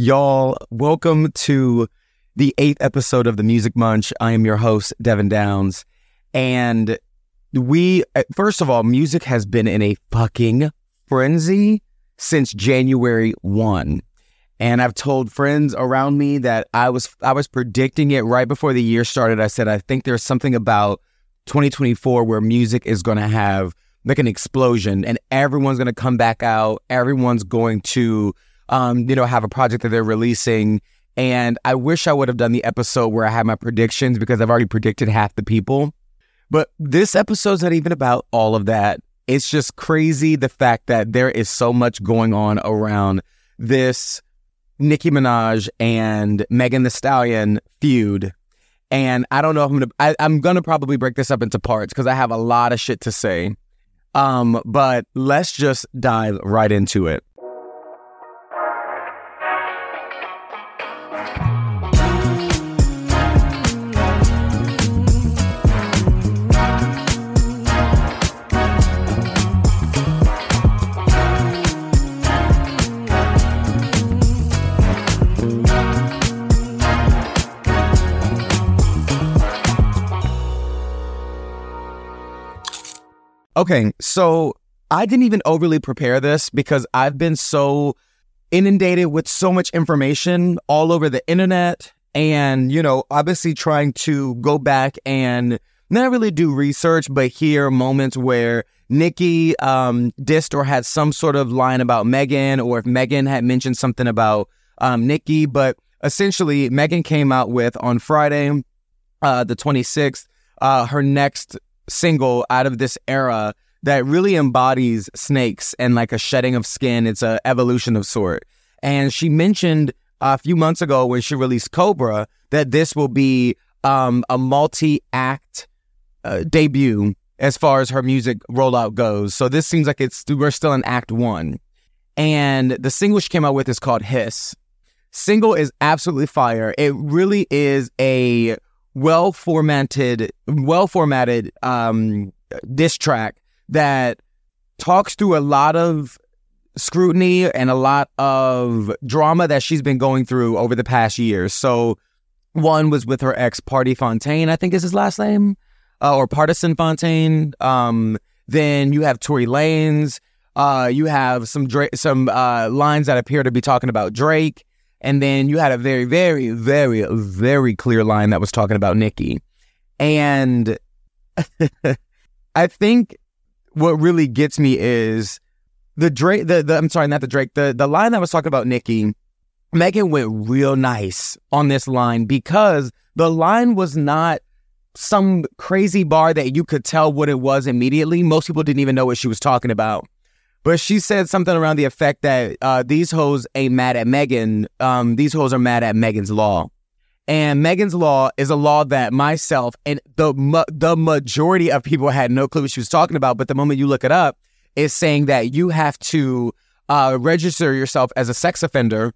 Y'all, welcome to the eighth episode of the Music Munch. I am your host, Devin Downs. And we, uh, first of all, music has been in a fucking frenzy since January 1. And I've told friends around me that I was I was predicting it right before the year started. I said I think there's something about 2024 where music is going to have like an explosion and everyone's going to come back out. Everyone's going to um, you know, have a project that they're releasing. And I wish I would have done the episode where I had my predictions because I've already predicted half the people. But this episode's not even about all of that. It's just crazy the fact that there is so much going on around this Nicki Minaj and Megan Thee Stallion feud. And I don't know if I'm gonna I, am gonna probably break this up into parts because I have a lot of shit to say. Um, but let's just dive right into it. Okay, so I didn't even overly prepare this because I've been so inundated with so much information all over the internet and, you know, obviously trying to go back and not really do research, but hear moments where Nicki um, dissed or had some sort of line about Megan, or if Megan had mentioned something about um, Nicki. But essentially, Megan came out with on Friday, uh, the 26th, uh, her next single out of this era that really embodies snakes and like a shedding of skin. It's a evolution of sort. And she mentioned a few months ago when she released Cobra that this will be um, a multi-act uh, debut as far as her music rollout goes. So this seems like it's we're still in Act One, and the single she came out with is called Hiss. Single is absolutely fire. It really is a well formatted, well formatted um, diss track that talks through a lot of scrutiny and a lot of drama that she's been going through over the past years. So one was with her ex Pardi Fontaine, I think is his last name, uh, or Pardison Fontaine. Um, then you have Tory Lanez. Uh, you have some Dra- some uh, lines that appear to be talking about Drake. And then you had a very, very, very, very clear line that was talking about Nicki. And I think what really gets me is the Drake, the, the, I'm sorry, not the Drake, the, the line that was talking about Nicki, Megan went real nice on this line because the line was not some crazy bar that you could tell what it was immediately. Most people didn't even know what she was talking about. But she said something around the effect that uh, these hoes ain't mad at Megan. Um, these hoes are mad at Megan's law. And Megan's law is a law that myself and the the majority of people had no clue what she was talking about. But the moment you look it up, it's saying that you have to uh, register yourself as a sex offender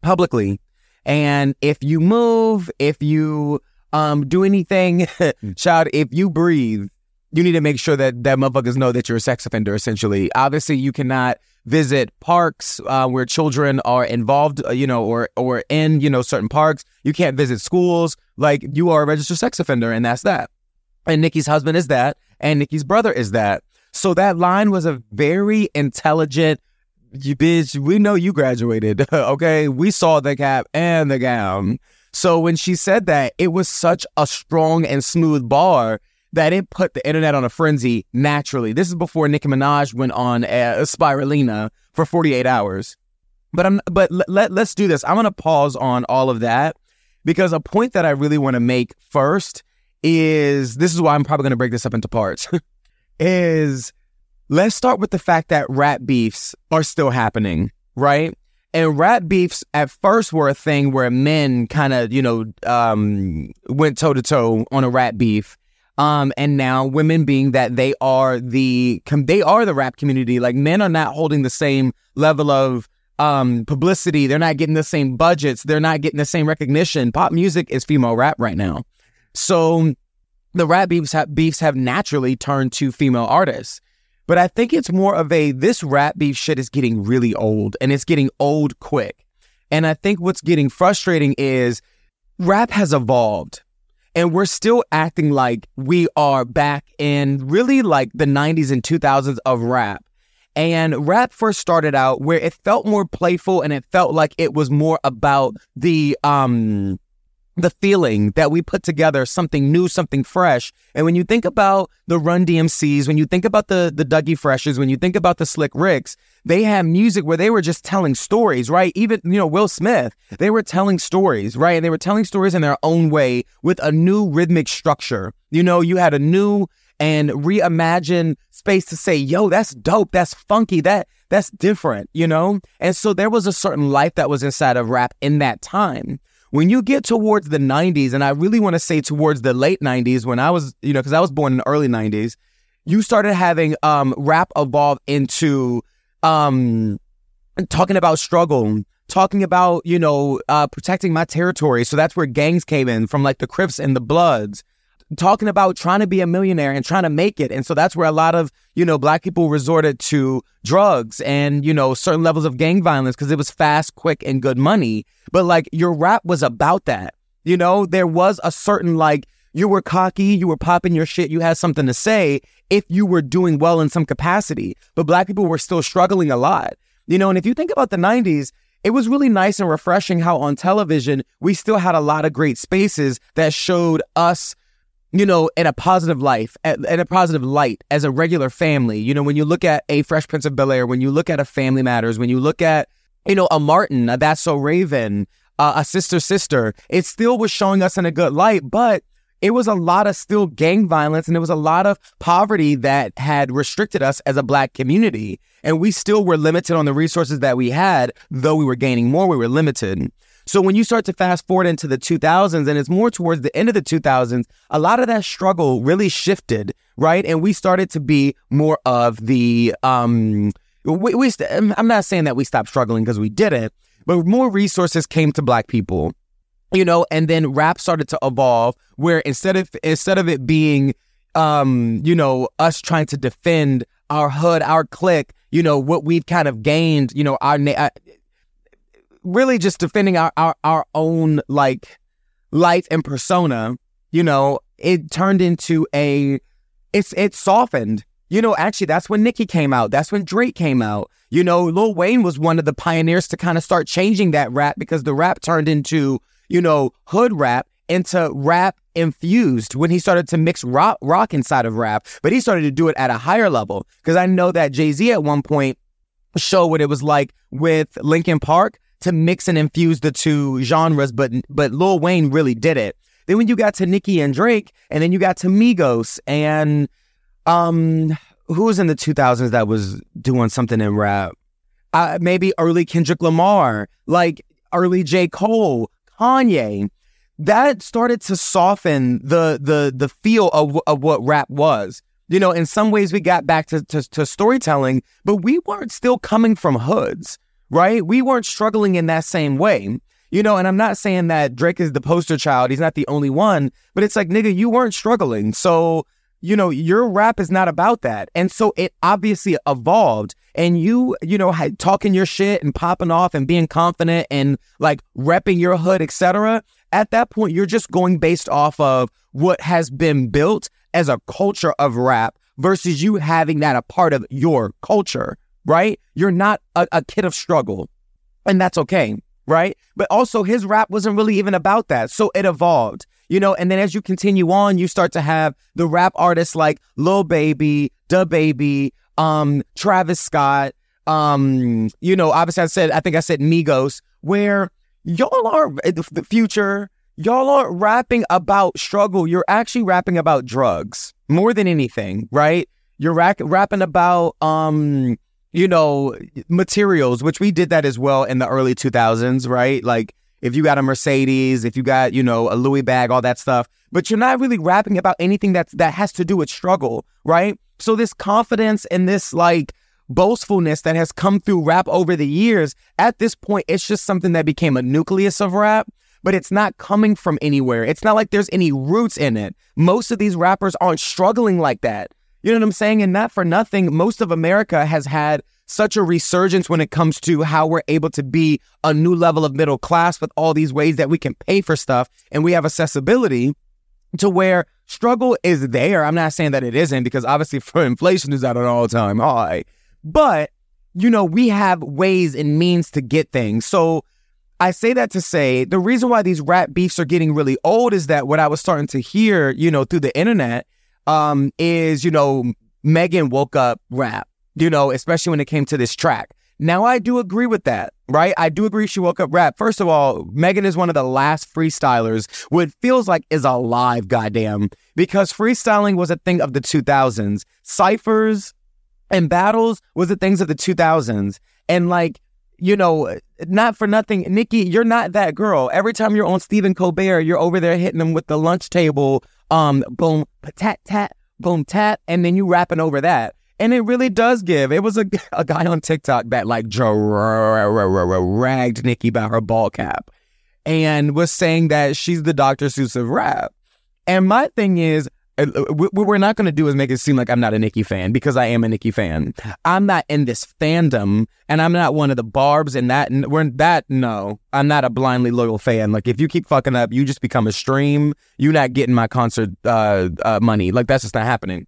publicly, and if you move, if you um, do anything, child, if you breathe, you need to make sure that that motherfuckers know that you're a sex offender. Essentially, obviously, you cannot visit parks uh, where children are involved, uh, you know, or or in you know certain parks. You can't visit schools. Like you are a registered sex offender, and that's that. And Nicki's husband is that, and Nicki's brother is that. So that line was a very intelligent. You bitch, we know you graduated. okay, we saw the cap and the gown. So when she said that, it was such a strong and smooth bar that it put the internet on a frenzy naturally. This is before Nicki Minaj went on a, a spirulina for 48 hours. But I'm but let, let's do this. I'm going to pause on all of that because a point that I really want to make first is this is why I'm probably going to break this up into parts. is let's start with the fact that rap beefs are still happening, right? And rap beefs at first were a thing where men kind of, you know, um, went toe to toe on a rap beef. Um, and now women being that they are the they are the rap community. Like men are not holding the same level of um, publicity. They're not getting the same budgets. They're not getting the same recognition. Pop music is female rap right now. So the rap beefs have, beefs have naturally turned to female artists. But I think it's more of a this rap beef shit is getting really old and it's getting old quick. And I think what's getting frustrating is rap has evolved and we're still acting like we are back in really like the 90s and 2000s of rap. And rap first started out where it felt more playful and it felt like it was more about the um the feeling that we put together something new, something fresh. And when you think about the Run DMCs, when you think about the the Dougie Freshes, when you think about the Slick Ricks, they had music where they were just telling stories, right? Even you know Will Smith, they were telling stories, right? And they were telling stories in their own way with a new rhythmic structure. You know, you had a new and reimagined space to say, "Yo, that's dope. That's funky. That that's different." You know, and so there was a certain life that was inside of rap in that time. When you get towards the 90s, and I really want to say towards the late 90s, when I was, you know, because I was born in the early 90s, you started having um, rap evolve into um, talking about struggle, talking about, you know, uh, protecting my territory. So that's where gangs came in from like the Crips and the Bloods talking about trying to be a millionaire and trying to make it. And so that's where a lot of, you know, black people resorted to drugs and, you know, certain levels of gang violence because it was fast, quick, and good money. But like your rap was about that. You know, there was a certain like, you were cocky, you were popping your shit, you had something to say if you were doing well in some capacity. But black people were still struggling a lot. You know, and if you think about the 90s, it was really nice and refreshing how on television we still had a lot of great spaces that showed us you know, in a positive life, in a positive light as a regular family. You know, when you look at a Fresh Prince of Bel Air, when you look at a Family Matters, when you look at, you know, a Martin, a That's So Raven, uh, a Sister Sister, it still was showing us in a good light, but it was a lot of still gang violence and it was a lot of poverty that had restricted us as a black community. And we still were limited on the resources that we had, though we were gaining more, we were limited. So when you start to fast forward into the 2000s, and it's more towards the end of the 2000s, a lot of that struggle really shifted, right? And we started to be more of the, um, we, we st- I'm not saying that we stopped struggling because we didn't, but more resources came to Black people, you know, and then rap started to evolve where instead of instead of it being, um, you know, us trying to defend our hood, our clique, you know, what we've kind of gained, you know, our na- uh, really just defending our, our, our own like life and persona, you know, it turned into a, it's, it softened. You know, actually, that's when Nicki came out. That's when Drake came out. You know, Lil Wayne was one of the pioneers to kind of start changing that rap because the rap turned into, you know, hood rap into rap infused when he started to mix rock, rock inside of rap, but he started to do it at a higher level. Because I know that Jay Z at one point showed what it was like with Linkin Park to mix and infuse the two genres, but but Lil Wayne really did it. Then when you got to Nicki and Drake, and then you got to Migos and um who was in the 2000s that was doing something in rap? Uh, maybe early Kendrick Lamar, like early J. Cole, Kanye. That started to soften the the the feel of, of what rap was. You know, in some ways we got back to, to, to storytelling, but we weren't still coming from hoods right? We weren't struggling in that same way. You know, and I'm not saying that Drake is the poster child. He's not the only one, but it's like, nigga, you weren't struggling. So, you know, your rap is not about that. And so it obviously evolved. And you, you know, had, talking your shit and popping off and being confident and like repping your hood, etc. At that point, you're just going based off of what has been built as a culture of rap versus you having that a part of your culture right? You're not a, a kid of struggle, and that's okay, right? But also, his rap wasn't really even about that. So it evolved, you know, and then as you continue on, you start to have the rap artists like Lil Baby, DaBaby, um, Travis Scott, um, you know, obviously I said, I think I said Migos, where y'all are eh, the future, y'all aren't rapping about struggle. You're actually rapping about drugs more than anything, right? You're rapping about, um, you know, materials, which we did that as well in the early 2000s, right? Like if you got a Mercedes, if you got, you know, a Louis bag, all that stuff, but you're not really rapping about anything that's that has to do with struggle, right? So this confidence and this like boastfulness that has come through rap over the years, at this point, it's just something that became a nucleus of rap, but it's not coming from anywhere. It's not like there's any roots in it. Most of these rappers aren't struggling like that. You know what I'm saying? And not for nothing, most of America has had such a resurgence when it comes to how we're able to be a new level of middle class with all these ways that we can pay for stuff and we have accessibility to where struggle is there. I'm not saying that it isn't because obviously for inflation is at an all time high, but you know, we have ways and means to get things. So I say that to say the reason why these rap beefs are getting really old is that what I was starting to hear, you know, through the internet, um, is, you know, Megan woke up rap you know, especially when it came to this track. Now, I do agree with that, right? I do agree she woke up rap. First of all, Megan is one of the last freestylers what feels like is alive, goddamn, because freestyling was a thing of the 2000s. Ciphers and battles was the things of the 2000s. And like, you know, not for nothing, Nicki, you're not that girl. Every time you're on Stephen Colbert, you're over there hitting them with the lunch table, um, boom, tat, tat, boom, tat, and then you rapping over that. And it really does give. It was a, a guy on TikTok that like dragged Nicki by her ball cap and was saying that she's the Dr. Seuss of rap. And my thing is, what we're not going to do is make it seem like I'm not a Nicki fan because I am a Nicki fan. I'm not in this fandom, and I'm not one of the barbs in that. We're that no, I'm not a blindly loyal fan. Like if you keep fucking up, you just become a stream. You're not getting my concert uh, uh, money. Like that's just not happening.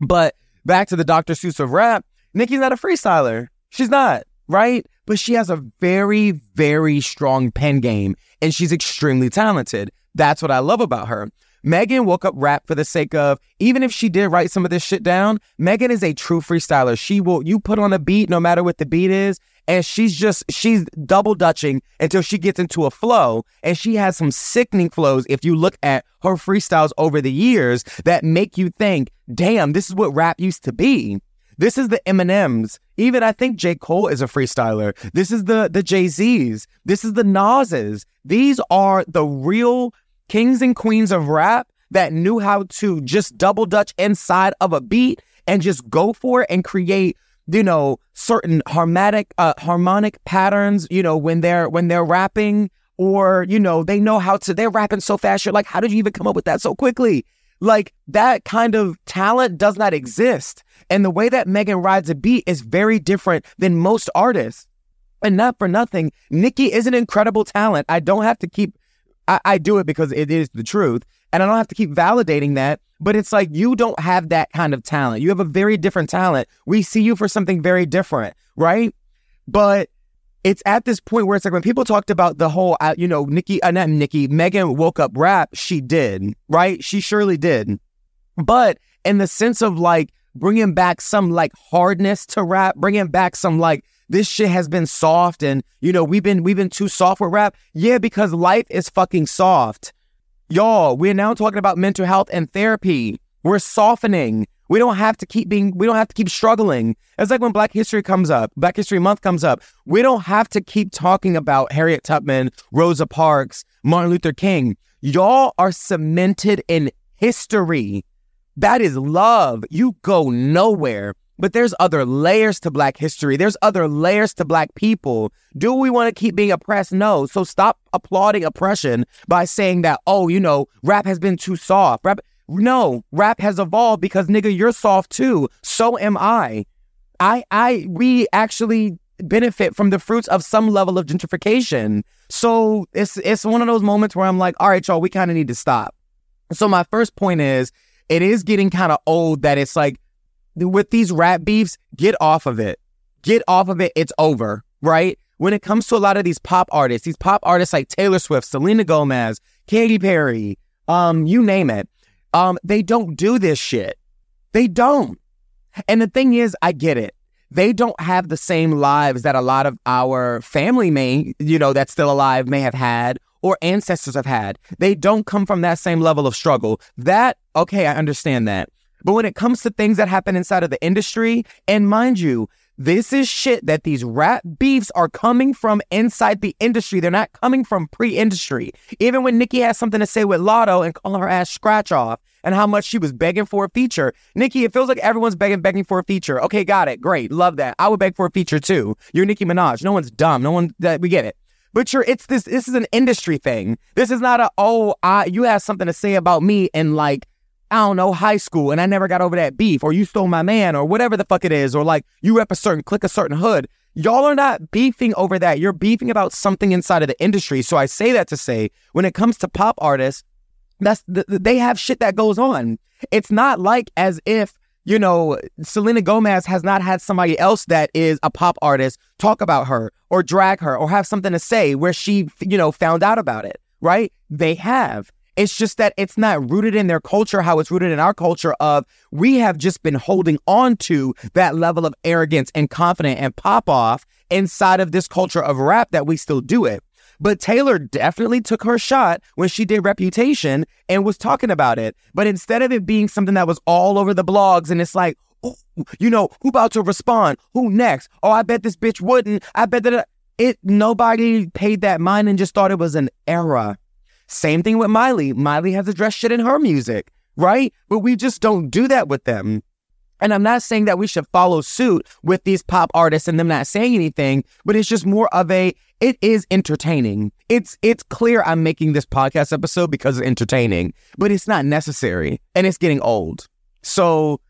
But back to the Dr. Seuss of rap, Nicki's not a freestyler. She's not, right? But she has a very, very strong pen game and she's extremely talented. That's what I love about her. Megan woke up rap for the sake of, even if she did write some of this shit down, Megan is a true freestyler. She will, you put on a beat no matter what the beat is, and she's just, she's double dutching until she gets into a flow. And she has some sickening flows if you look at her freestyles over the years that make you think, damn, this is what rap used to be. This is the Eminems. Even I think J. Cole is a freestyler. This is the the Jay Z's. This is the Nas's. These are the real kings and queens of rap that knew how to just double dutch inside of a beat and just go for it and create you know certain harmonic uh, harmonic patterns you know when they're when they're rapping or you know they know how to they're rapping so fast you're like how did you even come up with that so quickly? Like that kind of talent does not exist. And the way that Megan rides a beat is very different than most artists. And not for nothing Nicki is an incredible talent. I don't have to keep I, I do it because it is the truth. And I don't have to keep validating that. But it's like you don't have that kind of talent. You have a very different talent. We see you for something very different, right? But it's at this point where it's like when people talked about the whole, uh, you know, Nicki, uh, not Nicki, Megan woke up rap, she did, right? She surely did. But in the sense of like bringing back some like hardness to rap, bringing back some like this shit has been soft and you know we've been we've been too soft with rap. Yeah because life is fucking soft. Y'all we're now talking about mental health and therapy. We're softening. We don't have to keep being we don't have to keep struggling. It's like when black history comes up black history month comes up. We don't have to keep talking about harriet tubman rosa parks martin luther king. Y'all are cemented in history. That is love. You go nowhere but there's other layers to Black history. There's other layers to Black people. Do we want to keep being oppressed? No. So stop applauding oppression by saying that, oh, you know, rap has been too soft. Rap. No, rap has evolved because nigga, you're soft too. So am I. I, I, we actually benefit from the fruits of some level of gentrification. So it's, it's one of those moments where I'm like, all right, y'all, we kind of need to stop. So my first point is, it is getting kind of old that it's like, with these rap beefs, get off of it. Get off of it. It's over, right? When it comes to a lot of these pop artists, these pop artists like Taylor Swift, Selena Gomez, Katy Perry, um, you name it, um, they don't do this shit. They don't. And the thing is, I get it. They don't have the same lives that a lot of our family may, you know, that's still alive may have had or ancestors have had. They don't come from that same level of struggle. That, okay, I understand that. But when it comes to things that happen inside of the industry, and mind you, this is shit that these rap beefs are coming from inside the industry. They're not coming from pre industry. Even when Nicki has something to say with Latto and calling her ass scratch off and how much she was begging for a feature. Nicki, it feels like everyone's begging, begging for a feature. Okay, got it. Great. Love that. I would beg for a feature too. You're Nicki Minaj. No one's dumb. No one, that we get it. But you're, it's this, this is an industry thing. This is not a, oh, I, you have something to say about me and like, I don't know, high school and I never got over that beef, or you stole my man, or whatever the fuck it is, or like you rep a certain click a certain hood. Y'all are not beefing over that. You're beefing about something inside of the industry. So I say that to say, when it comes to pop artists, that's they have shit that goes on. It's not like as if you know Selena Gomez has not had somebody else that is a pop artist talk about her or drag her or have something to say where she you know found out about it. Right? They have. It's just that it's not rooted in their culture how it's rooted in our culture of we have just been holding on to that level of arrogance and confidence and pop off inside of this culture of rap that we still do it. But Taylor definitely took her shot when she did Reputation and was talking about it. But instead of it being something that was all over the blogs and it's like, you know, who about to respond? Who next? Oh, I bet this bitch wouldn't. I bet that uh, it nobody paid that mind and just thought it was an era. Same thing with Miley. Miley has addressed shit in her music, right? But we just don't do that with them. And I'm not saying that we should follow suit with these pop artists and them not saying anything, but it's just more of a it is entertaining. It's it's clear I'm making this podcast episode because it's entertaining, but it's not necessary and it's getting old. So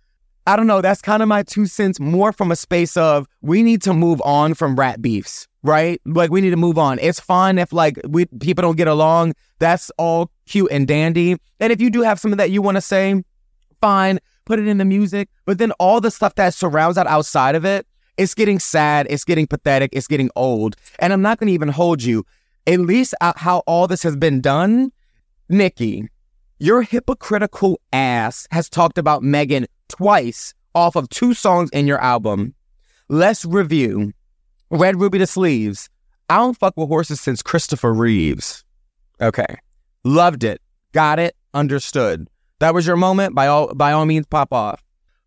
I don't know, that's kind of my two cents more from a space of we need to move on from rat beefs right? Like we need to move on. It's fine if like we people don't get along. That's all cute and dandy. And if you do have something that you want to say, fine, put it in the music. But then all the stuff that surrounds that outside of it, it's getting sad, it's getting pathetic, it's getting old. And I'm not going to even hold you. At least uh, how all this has been done, Nicki, your hypocritical ass has talked about Megan twice off of two songs in your album. Let's review. Red Ruby Da Sleeze. I don't fuck with horses since Christopher Reeves. Okay. Loved it. Got it. Understood. That was your moment. By all by all means, pop off.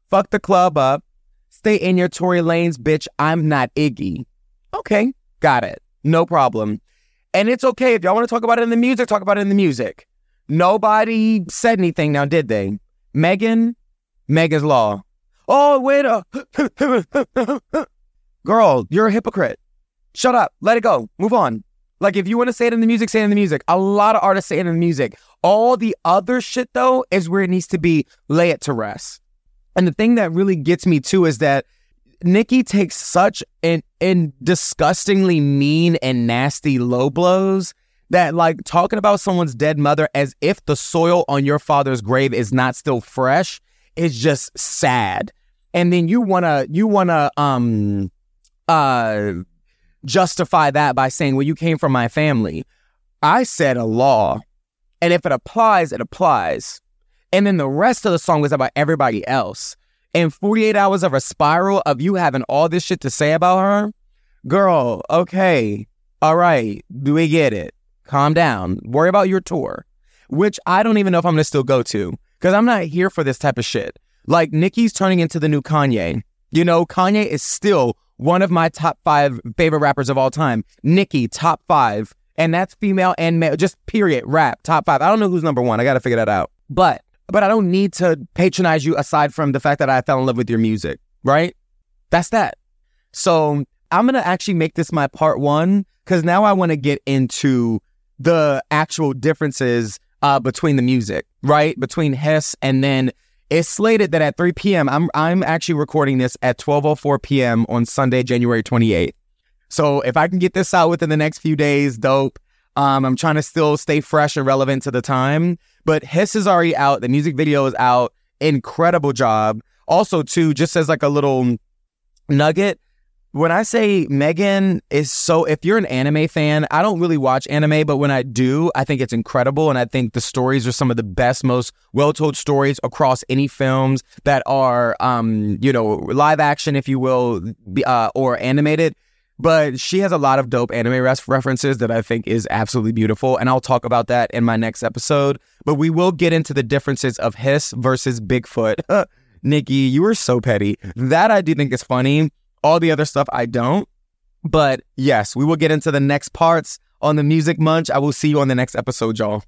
Fuck the club up. Stay in your Tory lanes, bitch. I'm not Iggy. Okay. Got it. No problem. And it's okay if y'all want to talk about it in the music, talk about it in the music. Nobody said anything now, did they? Megan, Megan's Law. Oh, wait a Girl, you're a hypocrite. Shut up. Let it go. Move on. Like, if you want to say it in the music, say it in the music. A lot of artists say it in the music. All the other shit, though, is where it needs to be. Lay it to rest. And the thing that really gets me too is that Nicki takes such an, an disgustingly mean and nasty low blows that, like, talking about someone's dead mother as if the soil on your father's grave is not still fresh is just sad. And then you wanna, you wanna, um, uh, justify that by saying, well, you came from my family. I said a law. And if it applies, it applies. And then the rest of the song was about everybody else. And 48 hours of a spiral of you having all this shit to say about her, girl, okay, all right, do we get it? Calm down. Worry about your tour, which I don't even know if I'm gonna still go to because I'm not here for this type of shit. Like Nicki's turning into the new Kanye. You know, Kanye is still one of my top five favorite rappers of all time. Nicki, top five. And that's female and male, just period, rap, top five. I don't know who's number one. I got to figure that out. But, but I don't need to patronize you aside from the fact that I fell in love with your music, right? That's that. So I'm to actually make this my part one because now I want to get into the actual differences uh, between the music, right? Between Hiss and then it's slated that at 3 p.m. I'm I'm actually recording this at 12:04 p.m. on Sunday, January 28th. So if I can get this out within the next few days, dope. Um, I'm trying to still stay fresh and relevant to the time. But Hiss is already out. The music video is out. Incredible job. Also, too, just as like a little nugget, when I say Megan is so, if you're an anime fan, I don't really watch anime, but when I do, I think it's incredible. And I think the stories are some of the best, most well told stories across any films that are, um, you know, live action, if you will, uh, or animated. But she has a lot of dope anime res- references that I think is absolutely beautiful. And I'll talk about that in my next episode. But we will get into the differences of Hiss versus Bigfoot. Nicki, you are so petty. That I do think is funny. All the other stuff I don't. But yes, we will get into the next parts on the Music Munch. I will see you on the next episode, y'all.